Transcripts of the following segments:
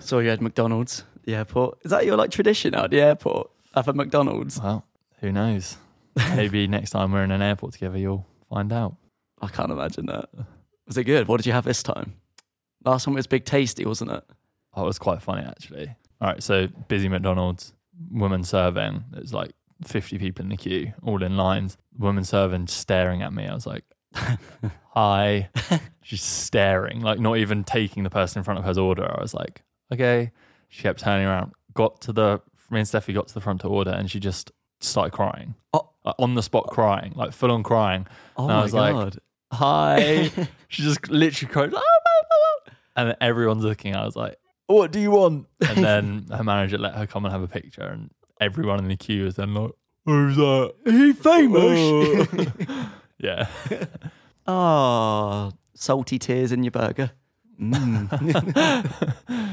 Saw you had McDonald's at the airport. Is that your like tradition at the airport? Have a McDonald's? Well, who knows? Maybe next time we're in an airport together, you'll find out. I can't imagine that. Was it good? What did you have this time? Last one was Big Tasty, wasn't it? Oh, it was quite funny actually. All right, so busy McDonald's, woman serving. There's like 50 people in the queue, all in lines. Woman serving staring at me. I was like, "Hi." She's staring, like not even taking the person in front of her's order. I was like, "Okay." She kept turning around. Got to the me and Steffi got to the front to order, and she just started crying. Oh. Like, on the spot, crying, like full on crying. Oh and I my was like, god. hi. she just literally cried, "Ah, ah, ah," and everyone's looking. I was like, what do you want? And then her manager let her come and have a picture, and everyone in the queue was then like, who's that? he famous? Oh. yeah. oh, salty tears in your burger. Mm.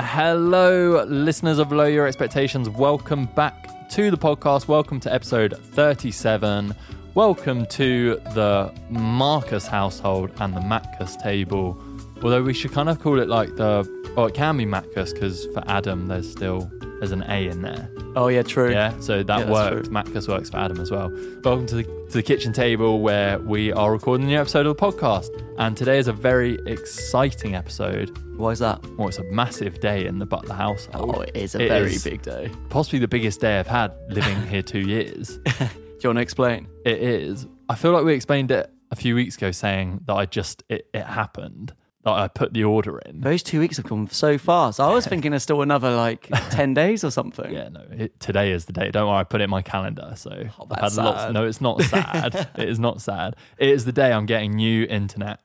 Hello, listeners of Lower Your Expectations. Welcome back to the podcast. Welcome to episode 37. Welcome to the Marcus household and the Macus table. Although we should kind of call it like the, well, it can be Macus because for Adam, there's still there's an A in there. oh yeah, true. Yeah, so that Yeah, works. Macus works for Adam as well. Welcome to the, to the kitchen table where we are recording a new episode of the podcast. And today is a very exciting episode. Why is that? Well, it's a massive day in the Butler household. Oh, it is a It very is. big day. Possibly the biggest day I've had living here two years. Do you want to explain? It is. I feel like we explained it a few weeks ago, saying that I just it, it happened. I put the order in. Those two weeks have gone so fast. I was thinking there's still another like 10 days or something. Yeah, no. It, today is the day. Don't worry, I put it in my calendar. So oh, I've Oh, that's had lots. No, it's not sad. it is not sad. It is the day I'm getting new internet.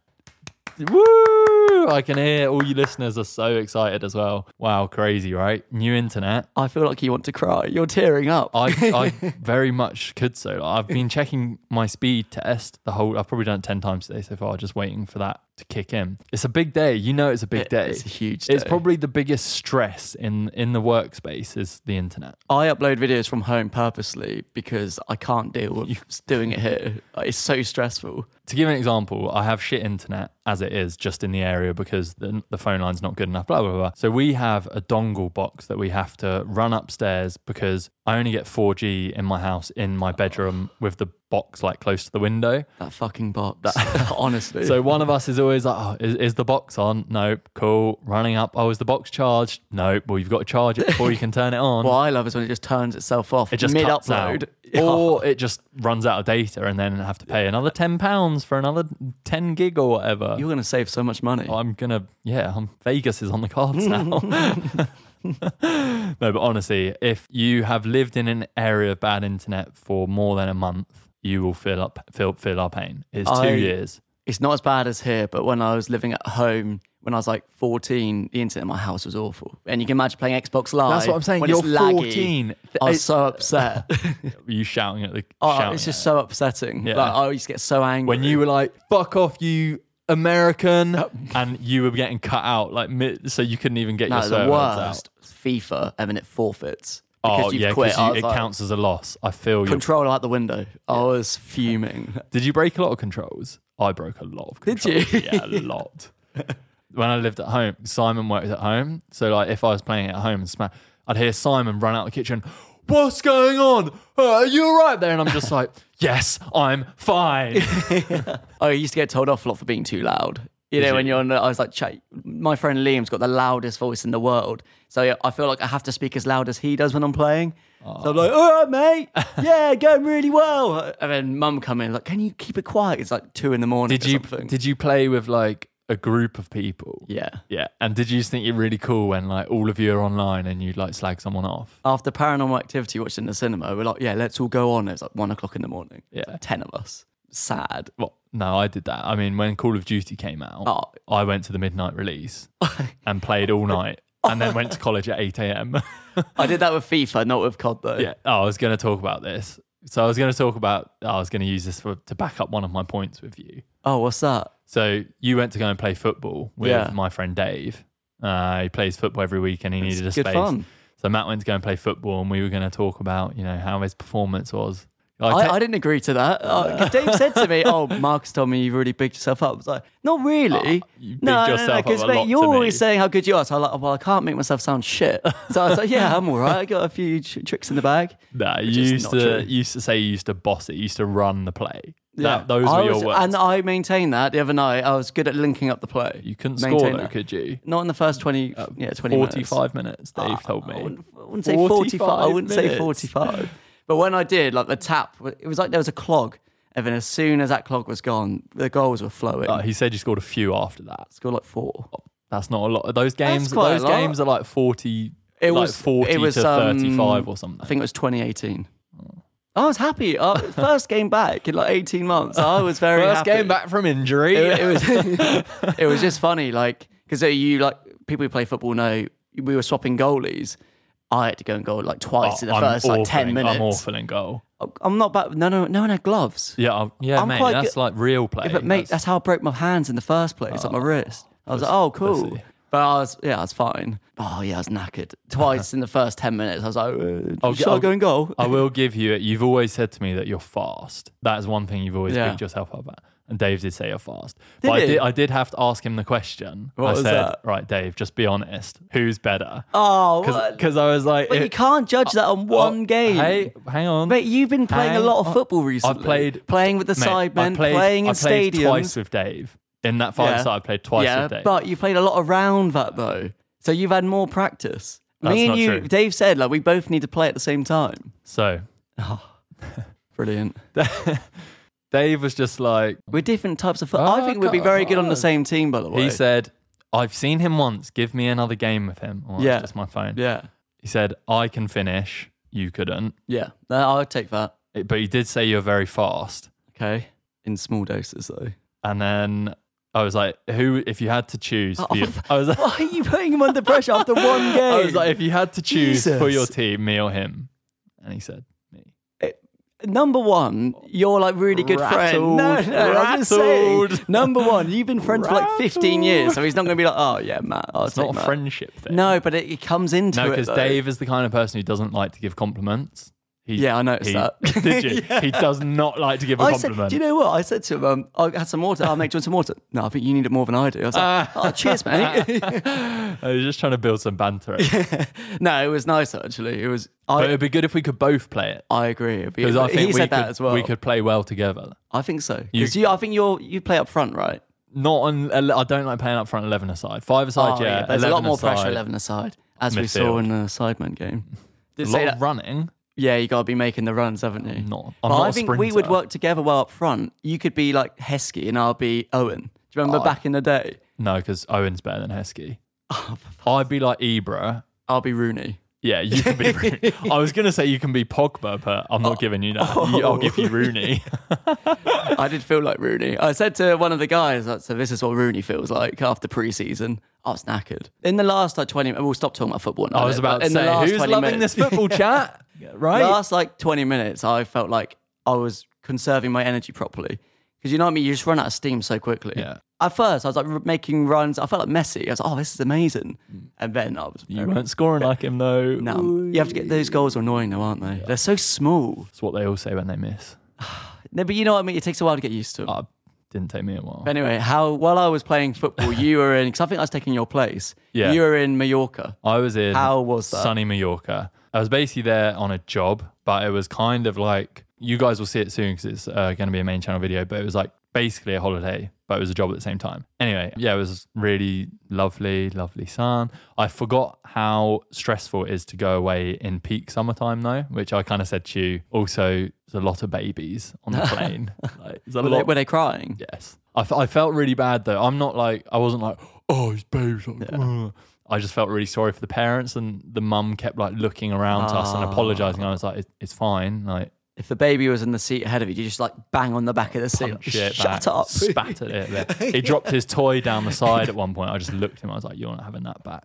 Woo! I can hear all you listeners are so excited as well. Wow, crazy, right? New internet. I feel like you want to cry. You're tearing up. I, I very much could so. I've been checking my speed test the whole. I've probably done it ten times today so far, just waiting for that to kick in. It's a big day. You know, it's a big It- day. it's a huge It's probably the biggest stress in in the workspace is the internet. I upload videos from home purposely because I can't deal with doing it here. It's so stressful. To give an example, I have shit internet as it is, just in the area because the, the phone line's not good enough. Blah blah blah. So we have a dongle box that we have to run upstairs because I only get 4G in my house in my bedroom with the box like close to the window. That fucking box. Honestly. So one of us is always like, oh, is, is the box on? Nope. Cool. Running up. Oh, is the box charged? Nope. Well, you've got to charge it before you can turn it on. what I love is when it just turns itself off it just mid upload. Or it just runs out of data and then have to pay another £10 for another 10 gig or whatever. You're going to save so much money. I'm going to, yeah, I'm, Vegas is on the cards now. no, but honestly, if you have lived in an area of bad internet for more than a month, you will feel up feel feel our pain. It's two I- years. It's not as bad as here, but when I was living at home, when I was like 14, the internet in my house was awful. And you can imagine playing Xbox Live. That's what I'm saying. When You're it's laggy. 14. I was so upset. Were you shouting at the? oh, shouting it's just so upsetting. Yeah. Like, I used to get so angry. when you were like, "Fuck off, you American," and you were getting cut out, like so you couldn't even get no, your the server worst, out. FIFA, and then it forfeits. Because Oh you've yeah, quit. I it like, counts as a loss. I feel you. Control out the window. I was fuming. Did you break a lot of controls? I broke a lot of controls. Did you? yeah, a lot. when I lived at home, Simon worked at home. So like if I was playing at home and smack, I'd hear Simon run out the kitchen. What's going on? Uh, are you all right there? And I'm just like, yes, I'm fine. oh, I used to get told off a lot for being too loud. You know, when you? you're on, the- I was like, my friend Liam's got the loudest voice in the world. So I feel like I have to speak as loud as he does when I'm playing. So I'm like, all right, mate. Yeah, going really well. And then mum come in, like, can you keep it quiet? It's like two in the morning. did or you Something. did you play with like a group of people? yeah. Yeah. And did you just think you're really cool when like all of you are online and you'd like slag someone off? After paranormal activity watched in the cinema, we're like, yeah, let's all go on. It's like one o'clock in the morning. Yeah. Ten of us. Sad. Well, no, I did that. I mean, when Call of Duty came out, Oh. I went to the midnight release and played all night, and then went to college at eight a.m. I did that with FIFA, not with COD though. yeah. Oh, I was going to talk about this. So I was going to talk about. I was going to use this for, to back up one of my points with you. Oh, what's that? So you went to go and play football with Yeah. my friend Dave. Uh, he plays football every week, and he needed a good space. fun. So Matt went to go and play football, and we were going to talk about you know how his performance was. I I, I didn't agree to that. Uh, Dave said to me, "Oh, Marcus told me you've really bigged yourself up." I was like, "Not really." Oh, you no, no, yourself no, up 'cause, a mate, you're to me. always saying how good you are. So I'm like, "Well, I can't make myself sound shit." So I was like, "Yeah, I'm all right. I got a few tr- tricks in the bag." Nah, you used to true. you used to say you used to boss it. You used to run the play. That, those I were your was- words. and I maintained that the other night. I was good at linking up the play. you couldn't Maintain score though, could you? Not in the first twenty, yeah, twenty minutes. Forty-five minutes. Dave told I me. wouldn't, I wouldn't say 45. I wouldn't say 45. But when I did, like the tap, it was like there was a clog. And then as soon as that clog was gone, the goals were flowing. Uh, he said you scored a few after that. Scored like four. That's not a lot. Those games, quite a those lot. games are like forty. It like was forty it was, to um, thirty-five or something. I think it was 2018. I was happy. Uh, first game back in like 18 months. I was very First happy. game back from injury. It, it was it was just funny, like because you like people who play football know we were swapping goalies. I had to go and goal like twice in the Oh, I'm first like awful 10 in- minutes. I'm awful in goal. I'm not bad. No, no, no one had gloves. Yeah, I'm- yeah, I'm mate. quite That's good- like real play. But mate, that's, how I broke my hands in the first place, like my wrist. I was like, oh, cool. pussy. But I was, yeah, I was fine. Oh, yeah, I was knackered twice in the first 10 minutes. I was like, uh, I'll- should i go and goal? I will give you it. You've always said to me that you're fast. That is one thing you've always Yeah. picked yourself up at. And Dave did say you're fast. Did but I did, I did have to ask him the question. What I was said, that? right, Dave, just be honest. Who's better? oh. Because I was like, but you can't judge that on one oh, game. Hey, hang on. Mate, you've been playing Hang a lot of on. football recently. I've played playing with the I sidemen, playing in I played stadiums. twice with Dave. In that five Yeah. side, I played twice yeah, with Dave. but you played a lot around that though, so you've had more practice. That's Me and not you, true. Dave said, like we both need to play at the same time. so Brilliant. Dave was just like, We're different types of football. I Oh, think we'd be very good on the same team, by the way. he said, I've seen him once. Give me another game with him. Oh, Yeah. Just my phone. Yeah. He said, I can finish. You couldn't. Yeah. No, I would take that. It- But he did say you're very fast. Okay. In small doses, though. And then I was like, who, if you had to choose, for your, I was like, Why are you putting him under pressure after one game? I was like, if you had to choose for your Jesus. team, me or him. And he said. Number one, you're like really good friend. No, no, I'm just saying. Number one, you've been friends for like 15 years, so he's not going to be like, oh yeah, Matt. I'll It's not a Matt." friendship thing. No, but it, it comes into No, it. because. Dave is the kind of person who doesn't like to give compliments. He, Yeah, I noticed he- that. Did you? Yeah. He does not like to give a I said, compliment. do you know what? I said to him, um, I had some water. I'll make you some water. No, I think you need it more than I do. I was like, oh, cheers, mate. I was just trying to build some banter. no, it was nice actually. It was. but it'd be good if we could both play it. I agree. Because I think he we said could, that as well. We could play well together. I think so. You- Because you, I think you're you play up front, right? Not on. I don't like playing up front eleven aside. Five aside, Oh, yeah. There's a lot more aside, pressure eleven aside, as we saw in the Sidemen game. A Did lot of running. Yeah, you got to be making the runs, haven't you? I'm not. I'm not I think we would work together well up front. You could be like Heskey and I'll be Owen. Do you remember Oh. back in the day? No, because Owen's better than Heskey. Oh, I'd be like Ibra. I'll be Rooney. Yeah, you can be. Rooney. I was gonna say you can be Pogba, but I'm not oh. giving you that. You- I'll give you Rooney. I did feel like Rooney. I said to one of the guys, like, so this is what Rooney feels like after pre-season. I was knackered. In the last like 20 we'll stop talking about football now. I was but about to in the say, last who's 20 loving minutes- this football chat? Right? Last like 20 minutes, I felt like I was conserving my energy properly. Because you know what I mean? You just run out of steam so quickly. Yeah. At first, I was like making runs. I felt like Messi. I was like, oh, this is amazing. And then I was. Mm. you weren't scoring like him though. No, you have to get those goals are annoying though, aren't they? They're so small. That's what they all say when they miss. No, but you know what I mean. It takes a while to get used to. 'em. Uh, didn't take me a while. But anyway, how while I was playing football, you were in because I think I was taking your place. Yeah. you were in Mallorca. I was in How was that? sunny Mallorca. I was basically there on a job, but it was kind of like you guys will see it soon because it's uh, going to be a main channel video. But it was like basically a holiday, but it was a job at the same time. Anyway, yeah, it was really lovely, lovely sun. I forgot how stressful it is to go away in peak summertime though, which I kind of said to you. Also, there's a lot of babies on the plane. like, Were they, were they crying? Yes. I, f- I felt really bad though. I'm not like, I wasn't like, oh, his babe's like, "Ugh." I just felt really sorry for the parents and the mum kept like looking around to us and Ah. apologizing. I was like, "It- it's fine. Like, If the baby was in the seat ahead of you, you just like bang on the back of the seat. Punch it Shut back, up. Spat at it. there. He dropped his toy down the side at one point. I just looked at him. I was like, "You're not having that back."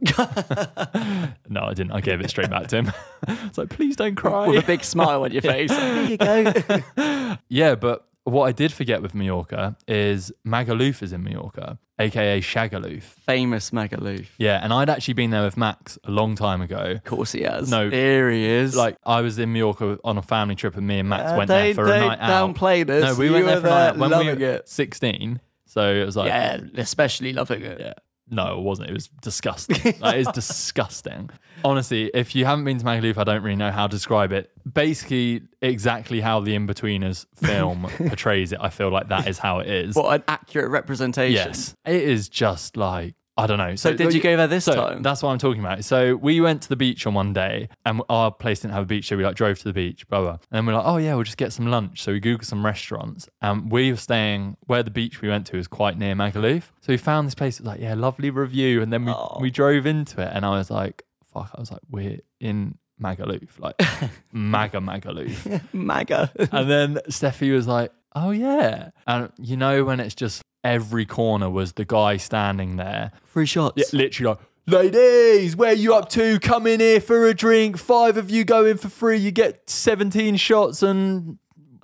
no, I didn't. I gave it straight back to him. It's like, "Please don't cry." With a big smile on your face. There you go. Yeah, but what I did forget with Mallorca is Magaluf is in Mallorca, aka Shagaloof. Famous Magaluf. Yeah, and I'd actually been there with Max a long time ago. Of course he has. No. Here he is. Like I was in Mallorca on a family trip, and me and Max Uh, went there don't- for a night out. downplay this. No, we You went there for a night when we were it. sixteen. So it was like, yeah, especially loving it. yeah. No, it wasn't. It was disgusting. like, it's disgusting. Honestly, if you haven't been to Magaluf, I don't really know how to describe it. Basically, exactly how the Inbetweeners film portrays it. I feel like that is how it is. What an accurate representation. Yes, it is just like I don't know. So did you go there this so time? That's what I'm talking about. So we went to the beach on one day, and our place didn't have a beach, so we like drove to the beach, blah blah. And then we're like, oh yeah, we'll just get some lunch. So we googled some restaurants, and we were staying where the beach we went to is quite near Magaluf. So we found this place. It was like, yeah, lovely review, and then we Oh. we drove into it, and I was like, fuck, I was like, we're in Magaluf, like Maga Magaluf. MAGA. And then Steffi was like, "Oh yeah," and you know when it's just every corner was the guy standing there, Free shots. yeah, literally like, "Ladies, where you up to? Come in here for a drink. Five of you go in for free. You get seventeen shots." And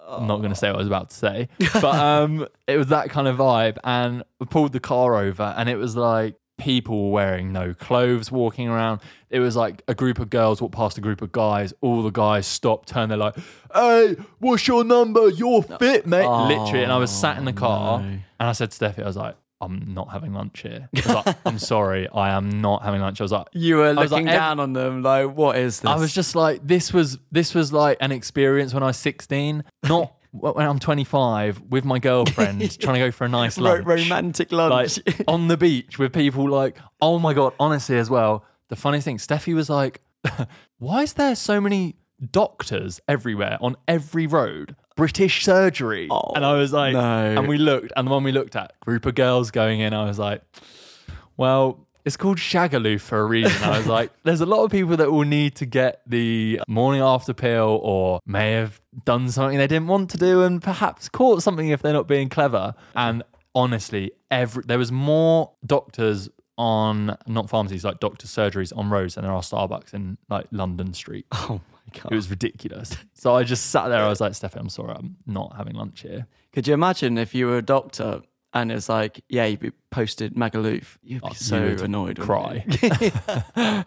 I'm not going to say what I was about to say, but um, it was that kind of vibe. And we pulled the car over, and it was like people wearing no clothes walking around. It was like a group of girls walked past a group of guys. All the guys stopped, turned. They're like, "Hey, what's your number? You're fit, mate." Oh, Literally, and I was sat in the car, no. and I said to Steffi, "I was like." I'm not having lunch here. I like, I'm sorry, I am not having lunch. I was like, You were looking like, down on them like, what is this? I was just like, this was this was like an experience when I was 16, not when I'm 25 with my girlfriend trying to go for a nice Ro- lunch, romantic lunch. like on the beach with people like, oh my god, honestly as well. The funny thing, Steffi was like, why is there so many doctors everywhere on every road? British surgery, Oh, and I was like, no. and we looked, and the one we looked at, group of girls going in. I was like, well, it's called Shagaloo for a reason. I was like, there's a lot of people that will need to get the morning after pill or may have done something they didn't want to do and perhaps caught something if they're not being clever. And honestly, every there was more doctors on not pharmacies like doctor surgeries on roads than there are Starbucks in like London Street. oh my God. It was ridiculous. So I just sat there. I was like, Steffi, I'm sorry, I'm not having lunch here. Could you imagine if you were a doctor and it's like, yeah, you'd be posted Magaluf? You'd be Oh, so you annoyed. cry.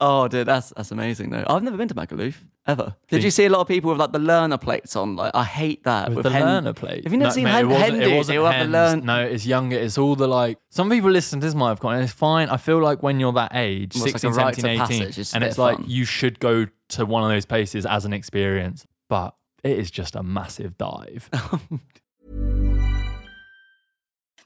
oh, dude, that's that's amazing though. I've never been to Magaluf ever. Did you see a lot of people with like the learner plates on? Like, I hate that With, with, the hen- learner plate. Have you never No, seen mate, hen, it wasn't, hen it wasn't who have the hens. learn? No, it's younger. It's all the like. Some people listen to this might have gone. And it's fine. I feel like when you're that age, Well, it's like 16, 17, of 18, passage, and it's like fun. you should go to one of those places as an experience. But it is just a massive dive.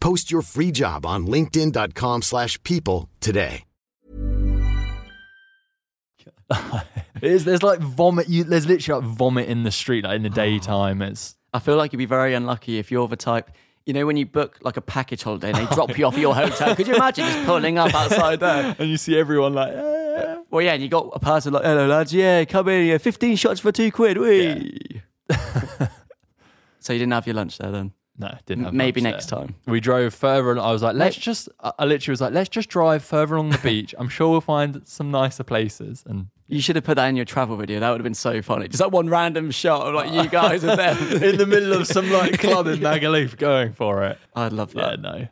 Post your free job on linkedin.com slash people today. It is, there's like vomit. You, there's literally like vomit in the street, like in the daytime. It's I feel like you'd be very unlucky if you're the type. You know, when you book like a package holiday and they drop you off at your hotel, could you imagine just pulling up outside there? and you see everyone like. "Eh." Well, yeah, and you got a person like, hello, lads, yeah, come in here, 15 shots for two quid, wee. So you didn't have your lunch there then? No, didn't have Maybe next there. time. We drove further. and I was like, let's just. I I literally was like, let's just drive further along the beach. I'm sure we'll find some nicer places. And You should have put that in your travel video. That would have been so funny. Just like one random shot of like you guys and them in the middle of some like club in Magaluf, going for it. I'd love that. Yeah, that. no.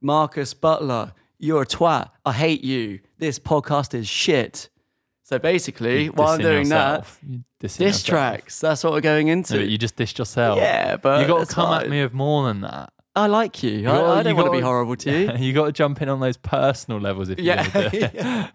Marcus Butler, you're a twat. I hate you. This podcast is shit. So basically, while I'm doing yourself. That, diss yourself. tracks. That's what we're going into. but you just dissed yourself. Yeah, but you got to come at me with more than that. I like you. I, I don't you want to be horrible to you. you got to jump in on those personal levels if you Yeah.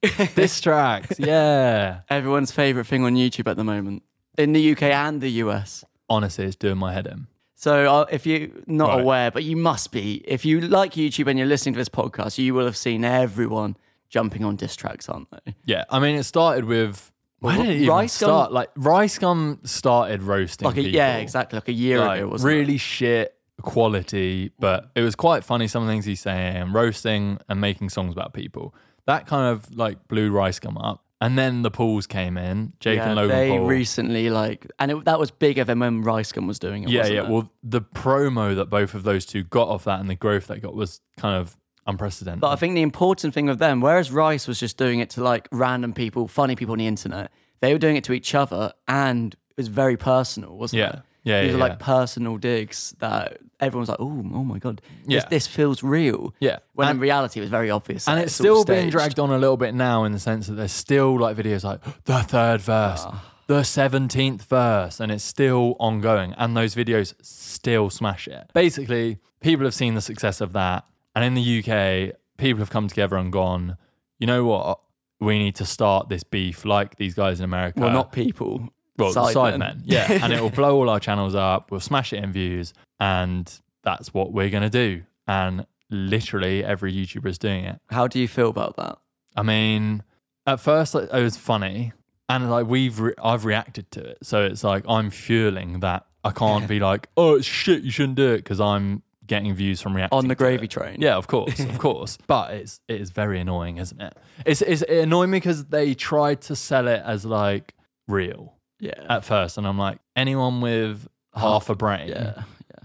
do. Diss tracks, yeah. Everyone's favorite thing on YouTube at the moment in the UK and the US. Honestly, it's doing my head in. So uh, if you're not Right. aware, but you must be, if you like YouTube and you're listening to this podcast, you will have seen everyone jumping on diss tracks, aren't they? Yeah, I mean, it started with. Where Well, did it even Rice Gum- start? Like Rice Gum started roasting Like a, people. yeah, exactly, like a year like ago, wasn't it? really shit quality, but it was quite funny. Some of the things he's saying, roasting and making songs about people. That kind of like blew Rice Gum up. And then the Pauls came in, Jake Yeah, and Logan they Paul. recently like, and it, that was bigger than when Rice Gum was doing it. yeah, wasn't yeah. it? Well, the promo that both of those two got off that and the growth they got was kind of unprecedented. But I think the important thing with them, whereas Rice was just doing it to like random people, funny people on the internet, they were doing it to each other and it was very personal, wasn't Yeah. it? Yeah, These yeah, were like yeah. personal digs that everyone's like, oh, oh my God, this, Yeah. this feels real. Yeah. When And- in reality, it was very obvious. and it's still being dragged on a little bit now in the sense that there's still like videos like the third verse, Ah. the 17th verse, and it's still ongoing. And those videos still smash it. Basically, people have seen the success of that. And in the UK, people have come together and gone, you know what? We need to start this beef like these guys in America. Well, not people. well, Sidemen. Sidemen. Yeah. and it will blow all our channels up. We'll smash it in views. And that's what we're going to do. And literally every YouTuber is doing it. How do you feel about that? I mean, at first like, it was funny, and like we've re- I've reacted to it, so it's like I'm fueling that. I can't be like, oh it's shit, you shouldn't do it because I'm getting views from reacting On the gravy train? Yeah, of course, of course. But it's it is very annoying, isn't it? It's it's it annoying me because they tried to sell it as like real Yeah. at first, and I'm like, anyone with half a brain yeah.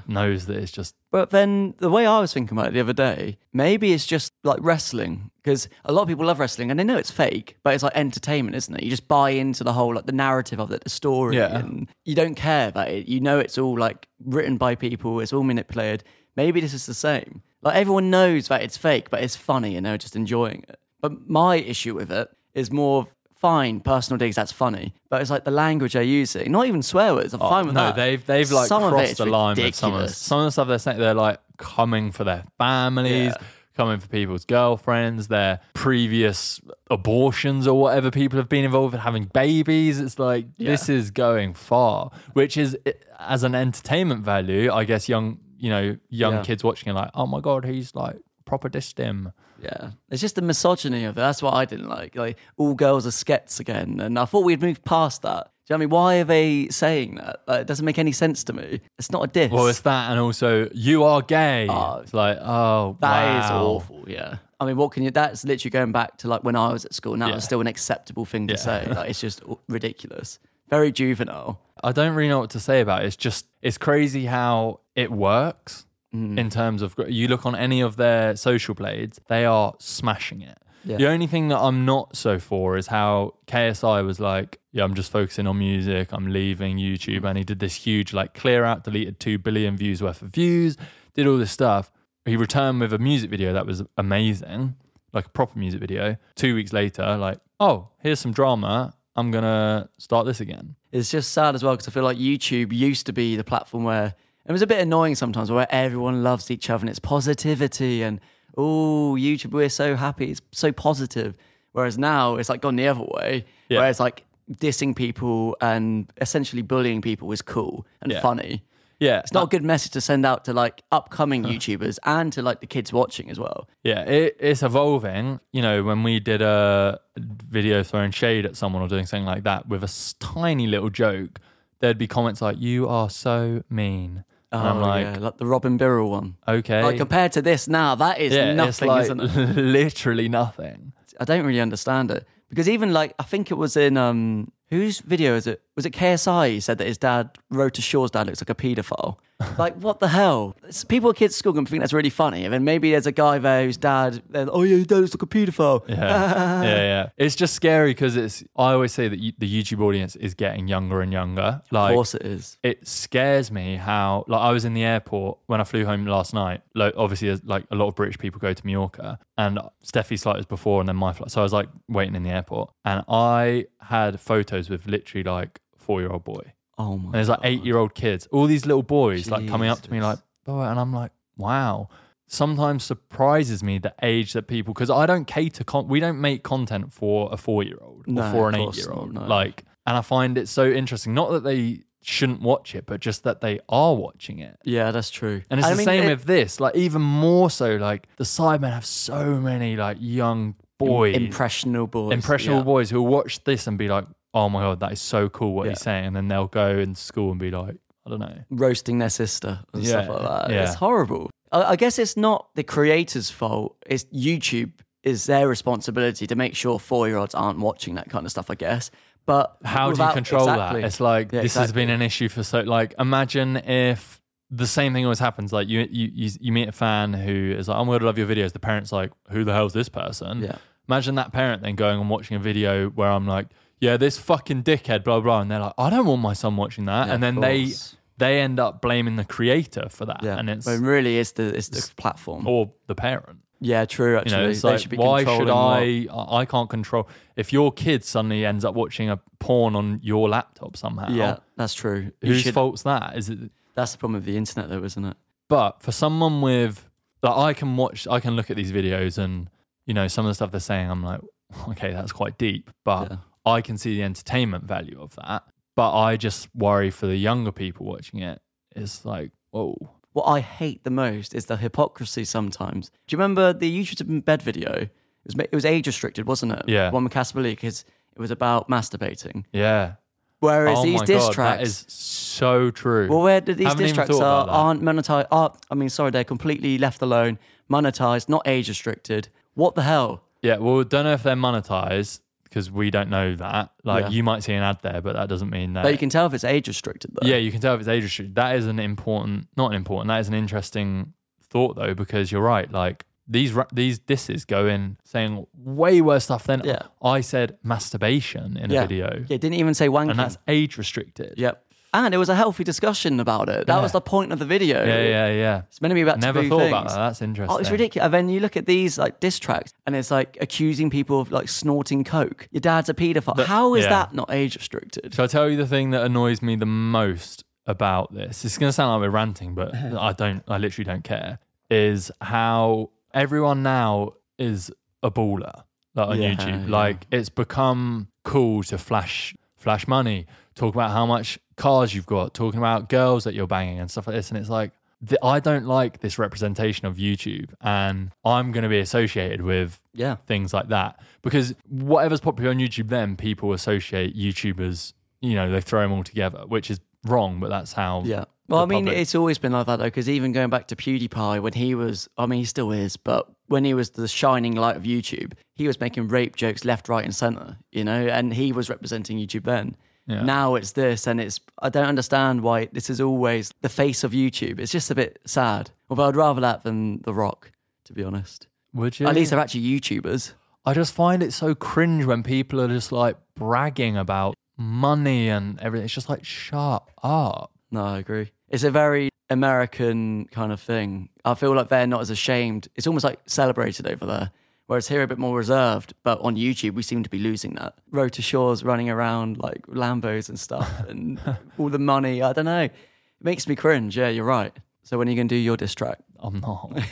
knows that it's just But then the way I was thinking about it the other day, maybe it's just like wrestling because a lot of people love wrestling and they know it's fake, but it's like entertainment, isn't it? You just buy into the whole like the narrative of it, the story, Yeah. and you don't care about it. You know it's all like written by people, it's all manipulated. Maybe this is the same. Like everyone knows that it's fake, but it's funny and they're just enjoying it. But my issue with it is more of, fine personal digs. That's funny, but it's like the language they're using. Not even swear words. I'm oh, fine with Oh, no, that. they've they've like Some crossed the line with some of, ridiculous. some of the stuff they're saying. They're like coming for their families, Yeah. coming for people's girlfriends, their previous abortions or whatever people have been involved in having babies. It's like this is going far, which is as an entertainment value. I guess young you know young Yeah. kids watching it like, oh my god, he's like proper dissed him. Yeah, it's just the misogyny of it. That's what I didn't like. Like all girls are skets again, and I thought we'd moved past that. Do you know what I mean? Why are they saying that? Like, it doesn't make any sense to me. It's not a diss. Well, it's that, and also you are gay. Oh. it's like, oh, That is wow. awful. Yeah. I mean, what can you? That's literally going back to like when I was at school. Now Yeah. it's still an acceptable thing to Yeah. say. Like it's just ridiculous. Very juvenile. I don't really know what to say about it. It's just it's crazy how it works Mm. in terms of you look on any of their social blades, they are smashing it. Yeah. The only thing that I'm not so for is how KSI was like, yeah, I'm just focusing on music. I'm leaving YouTube, and he did this huge like clear out, deleted two billion views worth of views, did all this stuff. He returned with a music video that was amazing, like a proper music video. Two weeks later, like, oh, here's some drama. I'm gonna start this again. It's just sad as well because I feel like YouTube used to be the platform where it was a bit annoying sometimes where everyone loves each other and it's positivity and oh YouTube we're so happy it's so positive whereas now it's like gone the other way Yeah. where it's like dissing people and essentially bullying people is cool and Yeah. funny Yeah, it's not a good message to send out to like upcoming YouTubers and to like the kids watching as well Yeah, it, it's evolving. You know, when we did a video throwing shade at someone or doing something like that with a s- tiny little joke, there'd be comments like, "You are so mean," and I'm like, Oh, yeah, like the Robin Birrell one "Okay." like compared to this now that is yeah, nothing it's like isn't it literally nothing. I don't really understand it because even like I think it was in um whose video is it? Was it KSI? He said that his dad, Wroetoshaw's dad, looks like a paedophile. like what the hell? It's, people at kids' school can think that's really funny, and then maybe there's a guy there whose dad, oh yeah, his dad looks like a paedophile. Yeah, yeah, yeah. It's just scary because it's. I always say that you, the YouTube audience is getting younger and younger. Like, of course it is. it scares me how like I was in the airport when I flew home last night. Like obviously, like a lot of British people go to Mallorca, and Steffi's flight was before, and then my flight. So I was like waiting in the airport, and I had photos with literally like four year old boy, Oh my. and there's like eight year old kids, all these little boys like coming up to me like, oh, and I'm like, wow. Sometimes surprises me the age that people because I don't cater con- we don't make content for a four year old or No, for an eight year old. no. like and I find it so interesting not that they shouldn't watch it but just that they are watching it Yeah, that's true. and it's I the mean, same it- with this like even more so like the Sidemen have so many like young boys impressionable boys. impressionable yeah. boys who'll watch this and be like oh my god that is so cool what Yeah. he's saying and then they'll go in school and be like I don't know roasting their sister and Yeah, stuff like that. It's horrible. I, guess it's not the creator's fault. It's YouTube is their responsibility to make sure four year olds aren't watching that kind of stuff. I guess, but how do you control exactly. that? It's like this has been an issue for so. Like, imagine if the same thing always happens. Like, you you you, you meet a fan who is like, "I'm going to love your videos." The parents like, "Who the hell's this person?" Yeah. Imagine that parent then going and watching a video where I'm like, "Yeah, this fucking dickhead," blah blah, and they're like, "I don't want my son watching that," Yeah, and then they they end up blaming the creator for that, Yeah, and it's but really, it's the it's the platform. or the parent. yeah, true. You Actually, know, it's they like, should be why should I? I I can't control. If your kid suddenly ends up watching a porn on your laptop somehow, yeah, that's true. Whose should- fault's that? Is it? That's the problem with the internet, though, isn't it? But for someone with like, I can watch, I can look at these videos, and you know, some of the stuff they're saying, I'm like, okay, that's quite deep. But Yeah. I can see the entertainment value of that. But I just worry for the younger people watching it. It's like, whoa, What I hate the most is the hypocrisy sometimes. Do you remember the YouTube in bed video? It was it was age restricted, wasn't it? Yeah. One with Casper Lee because it was about masturbating. yeah. Whereas oh these my diss God, tracks, that is so true. well, where did these Haven't diss even tracks thought are, that. aren't monetized? Are, I mean, sorry, they're completely left alone, monetized, not age restricted. What the hell? Yeah, well, don't know if they're monetized because we don't know that. Like, Yeah. you might see an ad there, but that doesn't mean that. But you can tell if it's age restricted, though. yeah, you can tell if it's age restricted. That is an important, not an important. That is an interesting thought though, because you're right. Like these these disses go in saying way worse stuff than Yeah. I said masturbation in yeah. a video, Yeah, didn't even say wanking. and that's age restricted. Yep. And it was a healthy discussion about it. That Yeah. was the point of the video. yeah, yeah, yeah. It's meant to be about Never thought things. about that. That's interesting. Oh, it's ridiculous. And then you look at these like diss tracks, and it's like accusing people of like snorting coke. Your dad's a paedophile. But- How is yeah. that not age restricted? Shall I tell you the thing that annoys me the most about this? It's going to sound like we're ranting, but I don't. I literally don't care. Is how everyone now is a baller like on Yeah, YouTube. yeah. Like it's become cool to flash flash money, talk about how much cars you've got, talking about girls that you're banging and stuff like this. And it's like th- I don't like this representation of YouTube, and I'm going to be associated with Yeah. things like that because whatever's popular on YouTube, then people associate YouTubers. You know, they throw them all together, which is wrong, but that's how. Yeah. Well, I mean, public- it's always been like that though, because even going back to PewDiePie, when he was, I mean, he still is, but when he was the shining light of YouTube, he was making rape jokes left, right, and center, you know, and he was representing YouTube then. Yeah. Now it's this, and it's, I don't understand why this is always the face of YouTube. It's just a bit sad. Although I'd rather that than The Rock, to be honest. Would you? At least they're actually YouTubers. I just find it so cringe when people are just like bragging about money and everything. It's just like, shut up. No, I agree. It's a very American kind of thing. I feel like they're not as ashamed. It's almost like celebrated over there. Whereas here, a bit more reserved. But on YouTube, we seem to be losing that. Wroetoshaw's running around like Lambos and stuff and all the money. I don't know. It makes me cringe. Yeah, you're right. So when are you going to do your diss track? I'm not.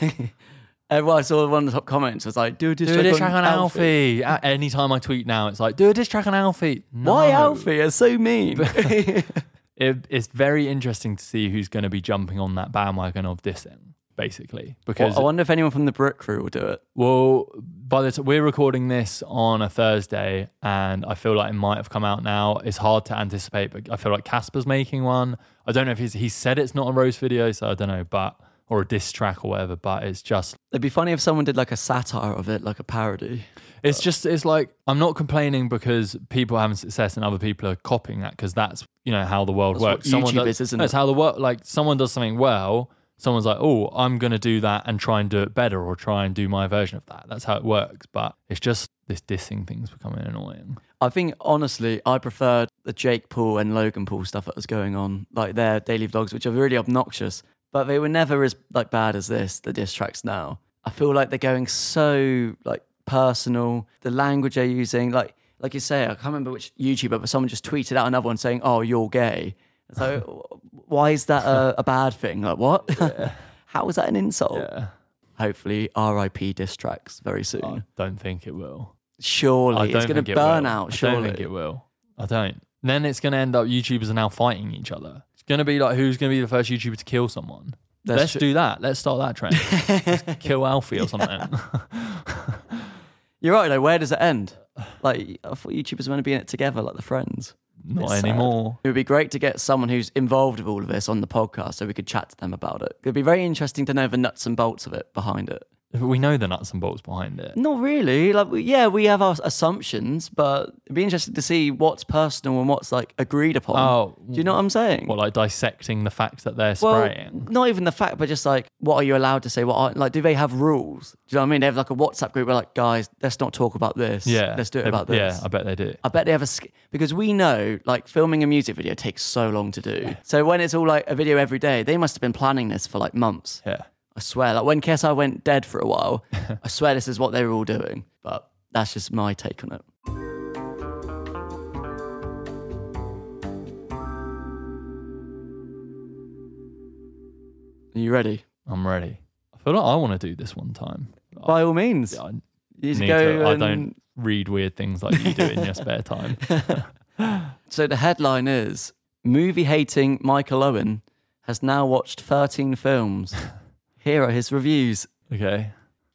Uh, well, I saw one of the top comments was like, do a diss do a track, diss track on Alfie. A- Anytime I tweet now, it's like, do a diss track on Alfie. Why No. Alfie? It's so mean. It, it's very interesting to see who's going to be jumping on that bandwagon of dissing, basically. Because, I wonder if anyone from the Brit crew will do it. well, by the time we're recording this on a Thursday, and I feel like it might have come out now. It's hard to anticipate, but I feel like Casper's making one. I don't know if he's he said it's not a Rose video, so I don't know, but or a diss track or whatever. But it's just It'd be funny if someone did like a satire of it, like a parody. It's just, it's like, I'm not complaining because people are having success and other people are copying that because that's, you know, how the world That's what works. Someone YouTube does, is, isn't That's it? how the world, like, someone does something well, someone's like, oh, I'm going to do that and try and do it better or try and do my version of that. That's how it works. But it's just this dissing thing's becoming annoying. I think honestly, I preferred the Jake Paul and Logan Paul stuff that was going on, like their daily vlogs, which are really obnoxious, but they were never as like bad as this. The diss tracks now, I feel like they're going so like personal. The language they're using, like like you say, I can't remember which YouTuber, but someone just tweeted out another one saying, "Oh, you're gay." So why is that a, a bad thing? Like what? How is that an insult? Yeah. Hopefully, R.I.P. diss tracks very soon. I don't think it will. surely, it's going to burn will. out. I don't think it will. I don't. Then it's going to end up YouTubers are now fighting each other. It's going to be like who's going to be the first YouTuber to kill someone. That's Let's true. do that. Let's start that trend. Kill Alfie or something. You're right though. Where does it end? Like I thought YouTubers were meant to be in it together, like the friends. Not It's sad. anymore. It would be great to get someone who's involved with all of this on the podcast, so we could chat to them about it. It'd be very interesting to know the nuts and bolts of it behind it. We know the nuts and bolts behind it. Not really. Like, yeah, we have our assumptions, but it'd be interesting to see what's personal and what's like agreed upon. Oh, do you know what I'm saying? What, like dissecting the fact that they're well, spraying? not even the fact, but just like, what are you allowed to say? What aren't? Like, do they have rules? Do you know what I mean? They have like a WhatsApp group where like, guys, let's not talk about this. yeah. let's do it They- about this. Yeah, I bet they do. I bet they have a sk- because we know like filming a music video takes so long to do. So when it's all like a video every day, they must have been planning this for like months. Yeah. I swear. Like when KSI went dead for a while, I swear this is what they were all doing. But that's just my take on it. Are you ready? I'm ready. I feel like I want to do this one time. By all means, I you need go. to, I don't read weird things like you do in your spare time. So the headline is movie hating Michael Owen has now watched 13 films. Here are his reviews. Okay.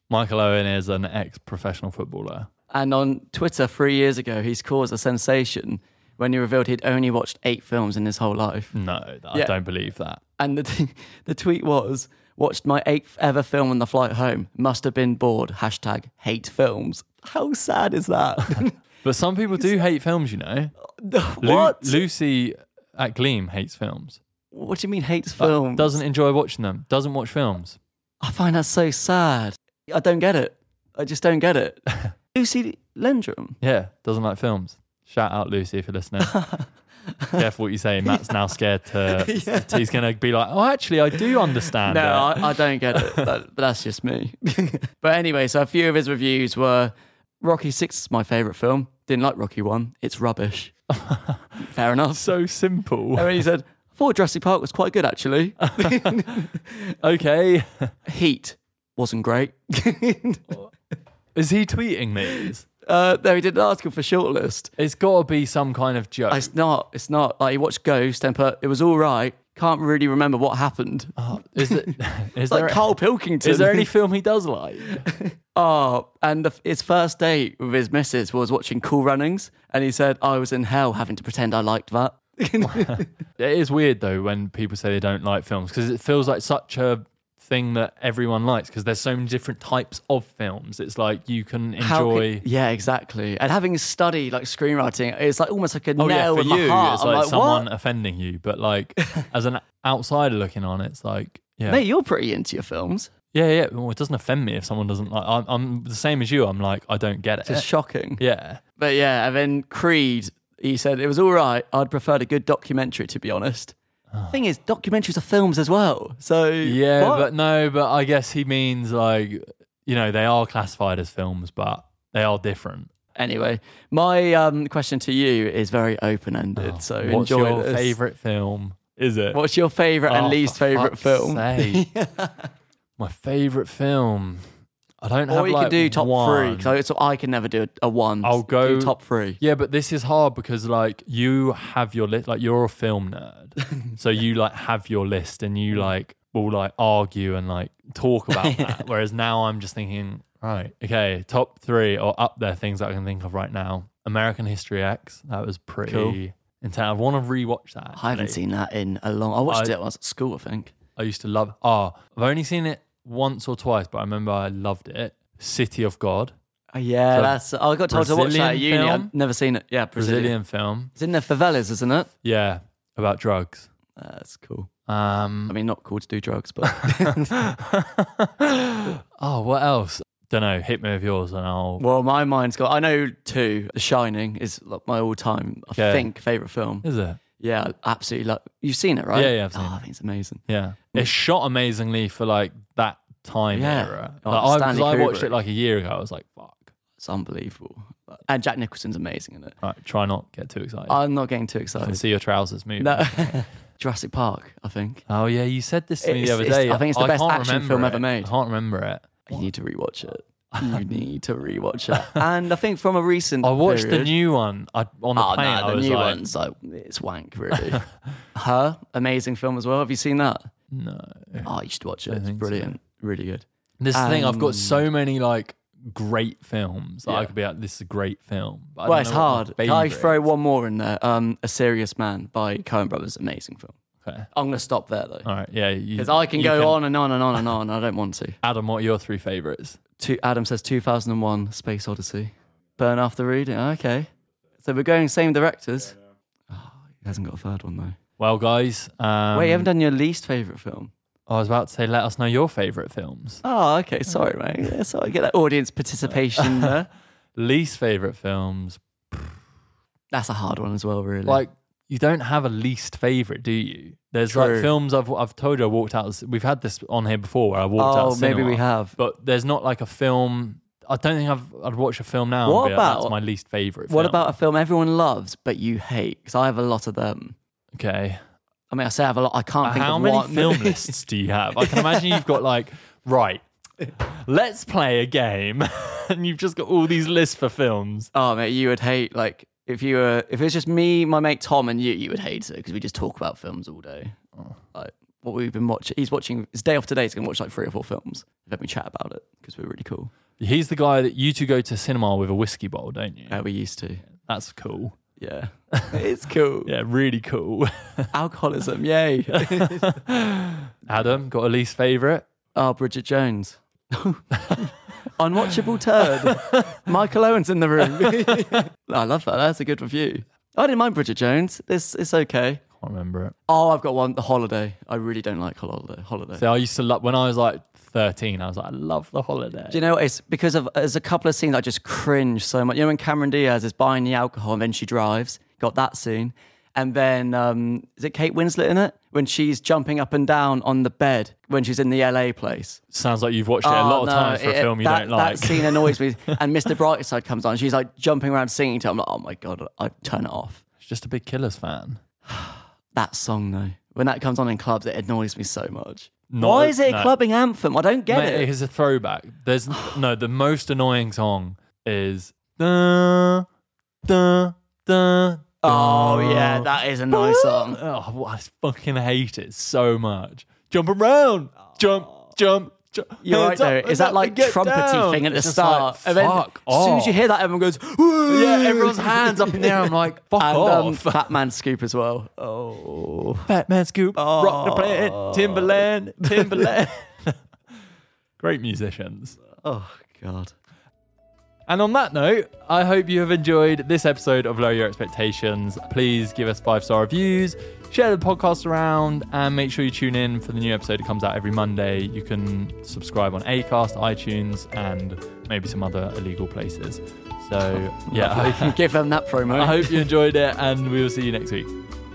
Michael Owen is an ex professional footballer. And on Twitter three years ago, he's caused a sensation when he revealed he'd only watched eight films in his whole life. No, I Yeah. don't believe that. And the, the tweet was, watched my eighth ever film on the flight home. Must have been bored. Hashtag hate films. How sad is that? But some people do hate films, you know. Lu- what? Lucy at Gleam hates films. what do you mean hates but films? Doesn't enjoy watching them. Doesn't watch films. I find that so sad. I don't get it. I just don't get it. Lucy Lendrum. Yeah, doesn't like films. Shout out Lucy if you're listening. Careful what you say. Matt's now scared to. He's going to be like, oh, actually, I do understand. No, it." I, I don't get it. That, but that's just me. but anyway, so a few of his reviews were Rocky Six is my favorite film. Didn't like Rocky One. It's rubbish. Fair enough. so simple. And then he said, thought Jurassic Park was quite good actually. Okay. Heat wasn't great. Is he tweeting these? uh, no, he did an article for Shortlist. It's got to be some kind of joke. It's not. It's not. Like he watched Ghost and put, it was all right. Can't really remember what happened. Oh, is it? Is It's there? like Carl Pilkington. is there any film he does like? Oh, and the, his first date with his missus was watching Cool Runnings, and he said, "I was in hell having to pretend I liked that." It is weird though when people say they don't like films because it feels like such a thing that everyone likes because there's so many different types of films. It's like you can could- enjoy. yeah, exactly. And having studied like screenwriting, it's like almost like a Oh yeah, nail for in my you, heart. it's like, like, someone what? offending you, but like as an outsider looking on, it's like yeah, Mate, you're pretty into your films. yeah, yeah. Well, it doesn't offend me if someone doesn't like. I'm, I'm the same as you. I'm like I don't get it. It's just shocking. yeah, But yeah, and then Creed, he said it was all right. I'd preferred a good documentary, to be honest. Thing is, documentaries are films as well. So yeah, what? but no, but I guess he means like you know they are classified as films, but they are different. anyway, my um, question to you is very open ended. so Oh, What's enjoy your this. favorite film? Is it? What's your favorite and Oh, least favorite film? My favorite film. I don't have Or you like can do top three. one. 'cause I, so I can never do a, a one. I'll go- do top three. Yeah, but this is hard because like you have your list. Like you're a film nerd, so you like have your list and you like will like argue and like talk about that. Whereas now I'm just thinking, right, okay, top three or up there things that I can think of right now. American History X. That was pretty Cool. intense. I want to rewatch that. I haven't actually. seen that in a long. I watched I- it when I was at school. I think. I used to love. Oh, I've only seen it once or twice, but I remember I loved it. City of God, Oh, yeah, So, that's. I got told to watch that at Brazilian uni. film? I've never seen it. Yeah, Brazilian. Brazilian film. It's in the favelas, isn't it? Yeah, about drugs. That's cool. Um, I mean, not cool to do drugs, but oh, what else? Don't know. Hit me with yours, and I'll. well, my mind's got. I know two. The Shining is like my all-time, I think, favorite film. Is it? Yeah, absolutely love. You've seen it, right? Yeah, yeah, I've seen oh, it. I think it's amazing. Yeah, it's shot amazingly for like that time Yeah. era. Oh, Like, I, 'cause Stanley I watched Kubrick. it like a year ago. I was like, "Fuck!" It's unbelievable. And Jack Nicholson's amazing in it. All right, try not get too excited. I'm not getting too can excited. see your trousers moving. No, Jurassic Park. I think Oh yeah, you said this to me It's- the other it's- day. I think it's the best can't action remember film it. ever made. I can't remember it. you need to rewatch it. You need to rewatch it. And I think from a recent, I watched the new one I, on the Oh plane. no, I the was new like, one's like it's wank, really. Her amazing film as well. Have you seen that? no. Oh, you should watch it. It's think so. brilliant, really good. This is the thing. I've got Um, so many like great films that I could be like, this is a great film. But I well, it's know what my hard. Can I throw one more in there? Um, A Serious Man by Coen Brothers, amazing film. Okay. I'm gonna stop there though, All right. Yeah. because I can you go on and on and on and on. I don't want to. Adam, what are your three favorites? Two, Adam says 2001: Space Odyssey. Burn after reading. Okay, so we're going same directors. Oh, he hasn't got a third one though. Well, guys. Um, Wait, you haven't done your least favorite film. I was about to say, let us know your favorite films. Oh, okay. Sorry, mate. Yeah, so I get that audience participation there. Least favorite films. That's a hard one as well, really. Like you don't have a least favorite, do you? There's True. like films I've I've told you I walked out. We've had this on here before where I walked out. oh, of maybe cinema, we have. But there's not like a film. I don't think I've I'd watch a film now. What and be like, about- that's my least favorite? What film." about a film everyone loves but you hate? Because I have a lot of them. okay? I mean, I say I have a lot. I can't think of How of many one. film lists do you have? I can imagine you've got like right. Let's play a game, and you've just got all these lists for films. oh, mate, you would hate like if you were if it was just me, my mate Tom, and you. You would hate it because we just talk about films all day. Oh. Like what we've been watching. He's watching. His day off today. He's gonna watch like three or four films. Let me chat about it because we're really cool. He's the guy that you two go to cinema with a whiskey bottle, don't you? Uh, we used to. That's cool. Yeah, it's cool. Yeah, really cool. Alcoholism, yay. Adam got a least favorite. Oh, Bridget Jones. Unwatchable turd. Michael Owen's in the room. I love that. That's a good review. I didn't mind Bridget Jones. This it's okay. I can't remember it. Oh, I've got one. The Holiday. I really don't like Holiday. Holiday. So I used to love when I was like 13. I was like, I love the holiday. Do you know what? It's because of there's a couple of scenes I just cringe so much. You know when Cameron Diaz is buying the alcohol and then she drives. Got that scene. And then um, is it Kate Winslet in it when she's jumping up and down on the bed when she's in the LA place? Sounds like you've watched it a Oh, lot of no, times for a it- film you that, don't like. That scene annoys me. And Mr. Brightside comes on. She's like jumping around singing to him. I'm like, oh my God, I turn it off. It's just a big Killers fan. That song, though, when that comes on in clubs, it annoys me so much. Not Why is it a no. clubbing anthem? I don't get Mate, it. It's a throwback. There's no the most annoying song is da, da, da, Oh, yeah, that is a nice song. Oh, I fucking hate it so much. Jump around, jump, jump, jump. You're right hands up, though. hands Is that up, like get trumpety down. thing at the It's just start? Like, and then fuck as soon as you off. hear that, everyone goes, yeah, everyone's hands up in the air. I'm like, fuck and um, off. Fat Man Scoop as well. Oh, Fat Man Scoop, Rock the Planet, Timbaland, Timbaland. Great musicians. oh God. And on that note, I hope you have enjoyed this episode of Lower Your Expectations. Please give us five star reviews, share the podcast around, and make sure you tune in for the new episode. It comes out every Monday. You can subscribe on Acast, iTunes, and maybe some other illegal places. So, yeah, Give them that promo. I hope you enjoyed it, and we will see you next week.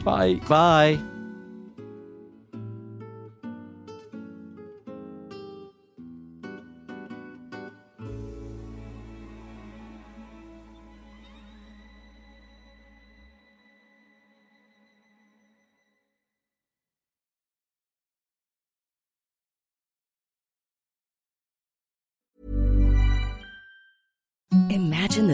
Bye. Bye.